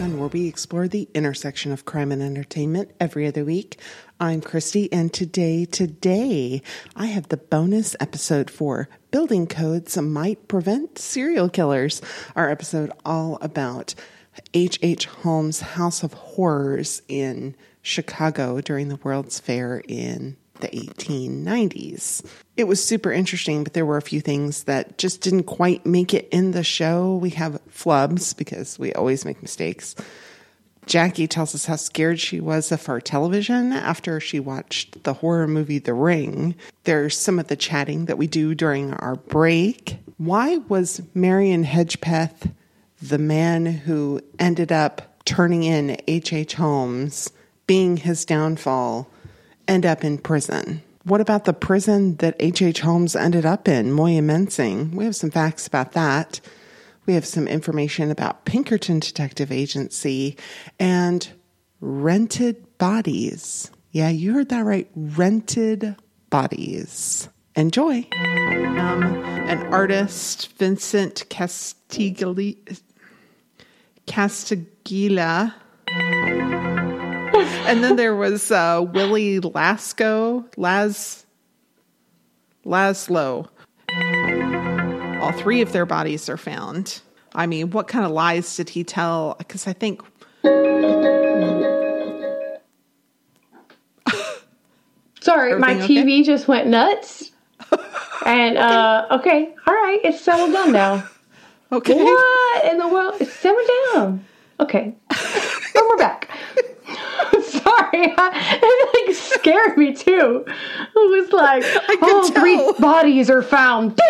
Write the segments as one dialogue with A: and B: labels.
A: Fun, where we explore the intersection of crime and entertainment every other week. I'm Christy, and today, today, I have the bonus episode for Building Codes Might Prevent Serial Killers. Our episode all about H.H. H. Holmes' House of Horrors in Chicago during the World's Fair in the 1890s. It was super interesting, but there were a few things that just didn't quite make it in the show. We have flubs because we always make mistakes. Jackie tells us how scared she was of our television after she watched the horror movie The Ring. There's some of the chatting that we do during our break. Why was Marion Hedgepeth the man who ended up turning in H.H. H. Holmes, being his downfall? End up in prison. What about the prison that H.H. Holmes ended up in, Moyamensing? We have some facts about that. We have some information about Pinkerton Detective Agency and rented bodies. Yeah, you heard that right. Rented bodies. Enjoy. Um, an artist, Vincent Castigli- Castigila and then there was uh, Willie Lasco, Las, Laszlo. All three of their bodies are found. I mean, what kind of lies did he tell? Because I think.
B: Sorry, my TV okay? just went nuts. and, okay. uh, okay, all right, it's settled down now.
A: Okay.
B: What in the world? Simmer down. Okay. and we're back. It like scared me too. It was like, all tell. three bodies are found. like,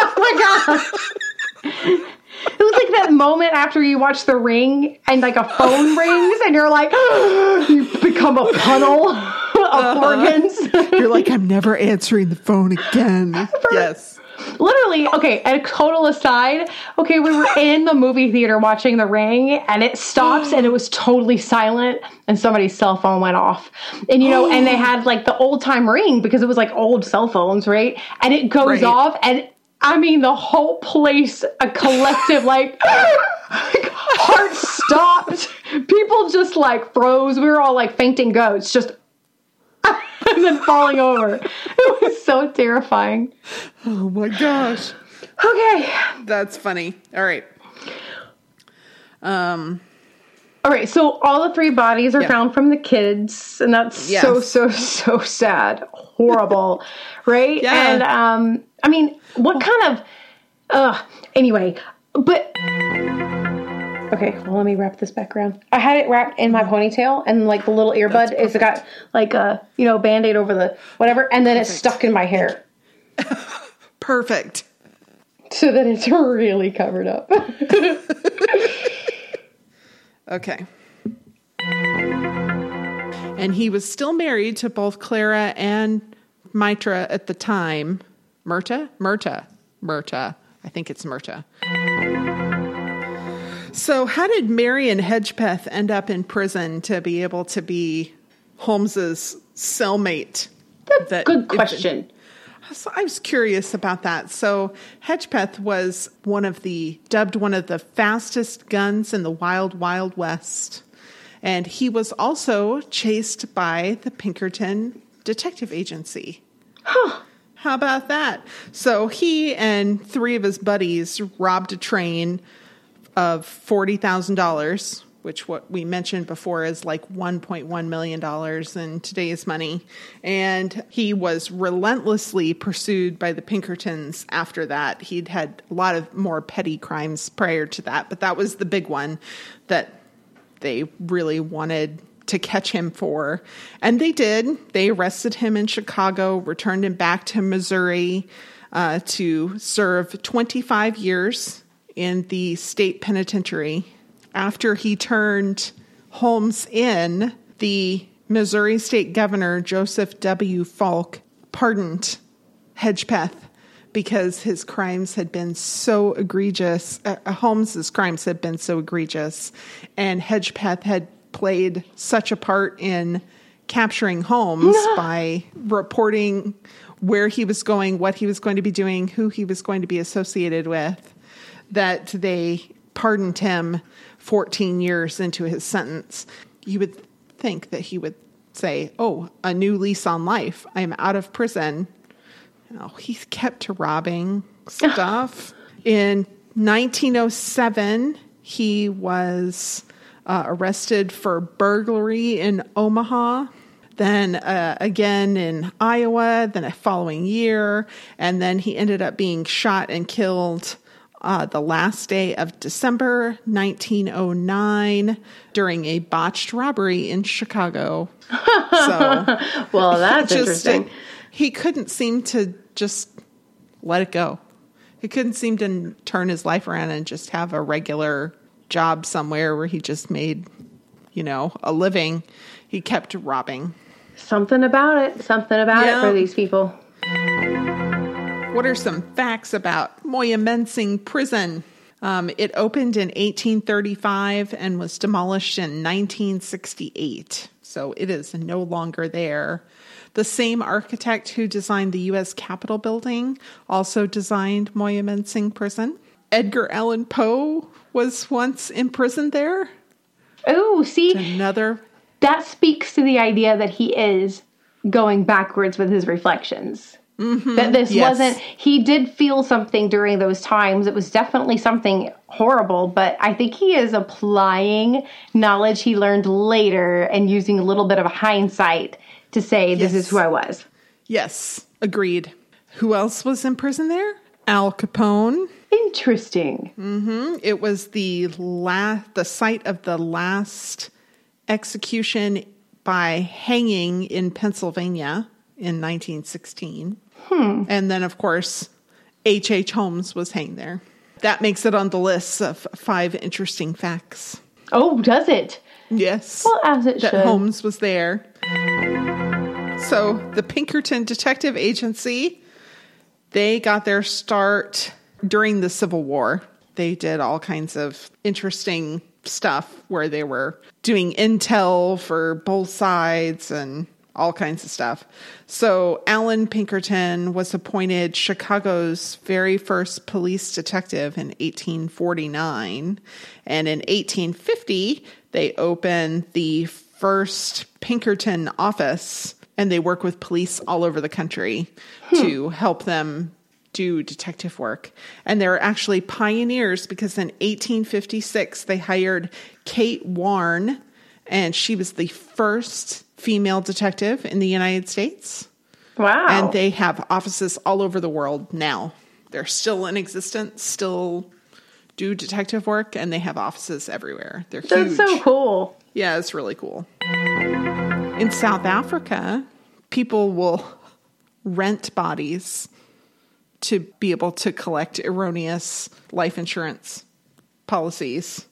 B: oh my god. It was like that moment after you watch The Ring and like a phone rings and you're like, you become a puddle of uh-huh. organs.
A: You're like, I'm never answering the phone again. yes
B: literally, okay, a total aside, okay, we were in the movie theater watching The Ring and it stops and it was totally silent and somebody's cell phone went off. And you know, and they had like the old time ring because it was like old cell phones, right? And it goes right. off and I mean the whole place, a collective like heart stopped. People just like froze. We were all like fainting goats, just and then falling over. It was so terrifying.
A: Oh my gosh.
B: Okay.
A: That's funny. All right. Um
B: all right, so all the three bodies are yeah. found from the kids, and that's yes. so so so sad, horrible, right? Yeah. And um, I mean, what kind of, uh, anyway, but Okay, well, let me wrap this back around. I had it wrapped in my ponytail, and like the little earbud is got like a you know band aid over the whatever, and then it's stuck in my hair.
A: Perfect.
B: So that it's really covered up.
A: okay. And he was still married to both Clara and Mitra at the time. Myrta? Myrta. Myrta. I think it's Myrta. So, how did Marion Hedgepeth end up in prison to be able to be Holmes's cellmate?
B: That's that good question.
A: So I was curious about that. So Hedgepeth was one of the dubbed one of the fastest guns in the wild wild west. And he was also chased by the Pinkerton Detective Agency.
B: Huh.
A: How about that? So he and three of his buddies robbed a train of $40,000, which what we mentioned before is like $1.1 million in today's money. And he was relentlessly pursued by the Pinkertons after that. He'd had a lot of more petty crimes prior to that, but that was the big one that they really wanted to catch him for. And they did. They arrested him in Chicago, returned him back to Missouri uh, to serve 25 years in the state penitentiary. After he turned Holmes in, the Missouri state governor, Joseph W. Folk, pardoned Hedgepeth because his crimes had been so egregious. Uh, Holmes's crimes had been so egregious, and Hedgepeth had played such a part in capturing Holmes by reporting where he was going, what he was going to be doing, who he was going to be associated with, that they pardoned him 14 years into his sentence. You would think that he would say, Oh, a new lease on life. I'm out of prison. Oh, he kept robbing stuff. In 1907, he was uh, arrested for burglary in Omaha. Then uh, again in Iowa, then a following year. And then he ended up being shot and killed uh, the last day of December 1909 during a botched robbery in Chicago. So,
B: well, that's
A: just,
B: interesting.
A: He couldn't seem to just let it go. He couldn't seem to turn his life around and just have a regular job somewhere where he just made, you know, a living. He kept robbing.
B: Something about it. Something about
A: Yeah.
B: it for these people.
A: What are some facts about Moyamensing Prison? Um, it opened in 1835 and was demolished in 1968. So it is no longer there. The same architect who designed the U.S. Capitol building also designed Moyamensing Prison. Edgar Allan Poe was once imprisoned there.
B: Oh, see,
A: Another
B: that speaks to the idea that he is going backwards with his reflections. That this
A: Yes.
B: wasn't, he did feel something during those times. It was definitely something horrible, but I think he is applying knowledge he learned later and using a little bit of hindsight to say, this
A: Yes.
B: is who I was.
A: Yes, agreed. Who else was in prison there? Al Capone.
B: Interesting. Mm-hmm.
A: It was the last, the site of the last execution by hanging in Pennsylvania in 1916. Hmm. And then, of course, H. H. Holmes was hanged there. That makes it on the list of five interesting facts.
B: Oh, does it?
A: Yes.
B: Well, as it
A: that
B: should.
A: Holmes was there. So the Pinkerton Detective Agency, they got their start during the Civil War. They did all kinds of interesting stuff where they were doing intel for both sides and all kinds of stuff. So Allan Pinkerton was appointed Chicago's very first police detective in 1849. And in 1850, they opened the first Pinkerton office and they work with police all over the country to help them do detective work. And they're actually pioneers because in 1856 they hired Kate Warren and she was the first female detective in the United States.
B: Wow.
A: And they have offices all over the world now. They're still in existence, still do detective work, and they have offices everywhere. They're
B: That's
A: huge.
B: so cool.
A: Yeah, it's really cool. In South Africa, people will rent bodies to be able to collect erroneous life insurance policies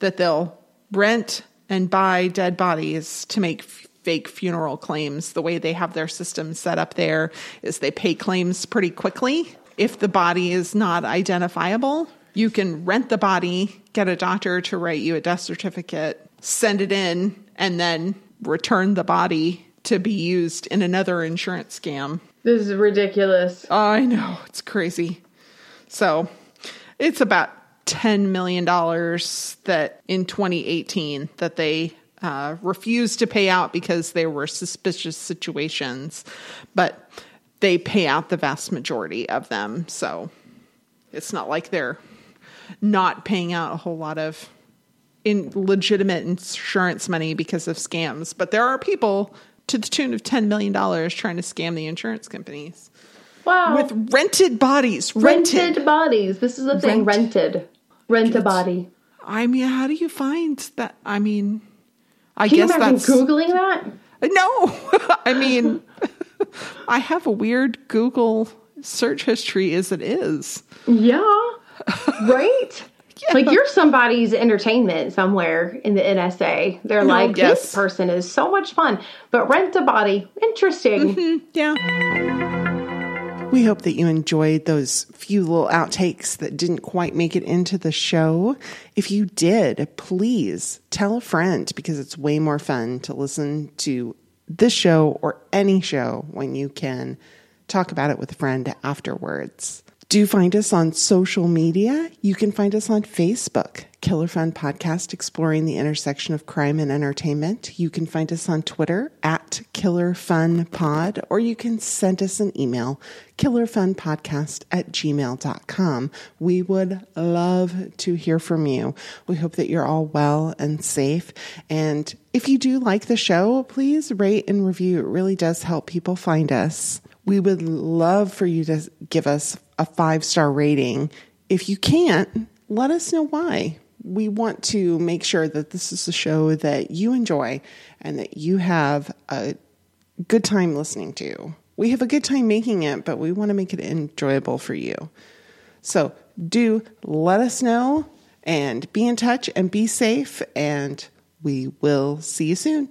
A: that they'll rent and buy dead bodies to make fake funeral claims. The way they have their system set up there is they pay claims pretty quickly. If the body is not identifiable, you can rent the body, get a doctor to write you a death certificate, send it in, and then return the body to be used in another insurance scam.
B: This is ridiculous.
A: I know, it's crazy. So it's about $10 million that in 2018 that they uh, refused to pay out because there were suspicious situations, but they pay out the vast majority of them. So it's not like they're not paying out a whole lot of in legitimate insurance money because of scams. But there are people to the tune of $10 million trying to scam the insurance companies
B: Wow.
A: with rented bodies. Rented.
B: rented bodies. This is the thing.
A: Rent.
B: Rented. Rent a body.
A: I mean, how do you find that? I mean,
C: I
B: Can
C: guess
B: imagine
C: that's
B: googling that?
C: Uh, no. I mean, I have a weird Google search history as it is.
B: Yeah. Right? Like you're somebody's entertainment somewhere in the NSA. They're like,
C: yes.
B: this person is so much fun, but rent a body. Interesting. Mm-hmm.
C: Yeah. We hope that you enjoyed those few little outtakes that didn't quite make it into the show. If you did, please tell a friend because it's way more fun to listen to this show or any show when you can talk about it with a friend afterwards. Do find us on social media. You can find us on Facebook, Killer Fun Podcast, exploring the intersection of crime and entertainment. You can find us on Twitter at Killer Fun Pod, or you can send us an email, killerfunpodcast at gmail.com. We would love to hear from you. We hope that you're all well and safe. And if you do like the show, please rate and review. It really does help people find us. We would love for you to give us a five star rating. If you can't, let us know why. We want to make sure that this is a show that you enjoy and that you have a good time listening to. We have a good time making it, but we want to make it enjoyable for you. So do let us know and be in touch and be safe, and we will see you soon.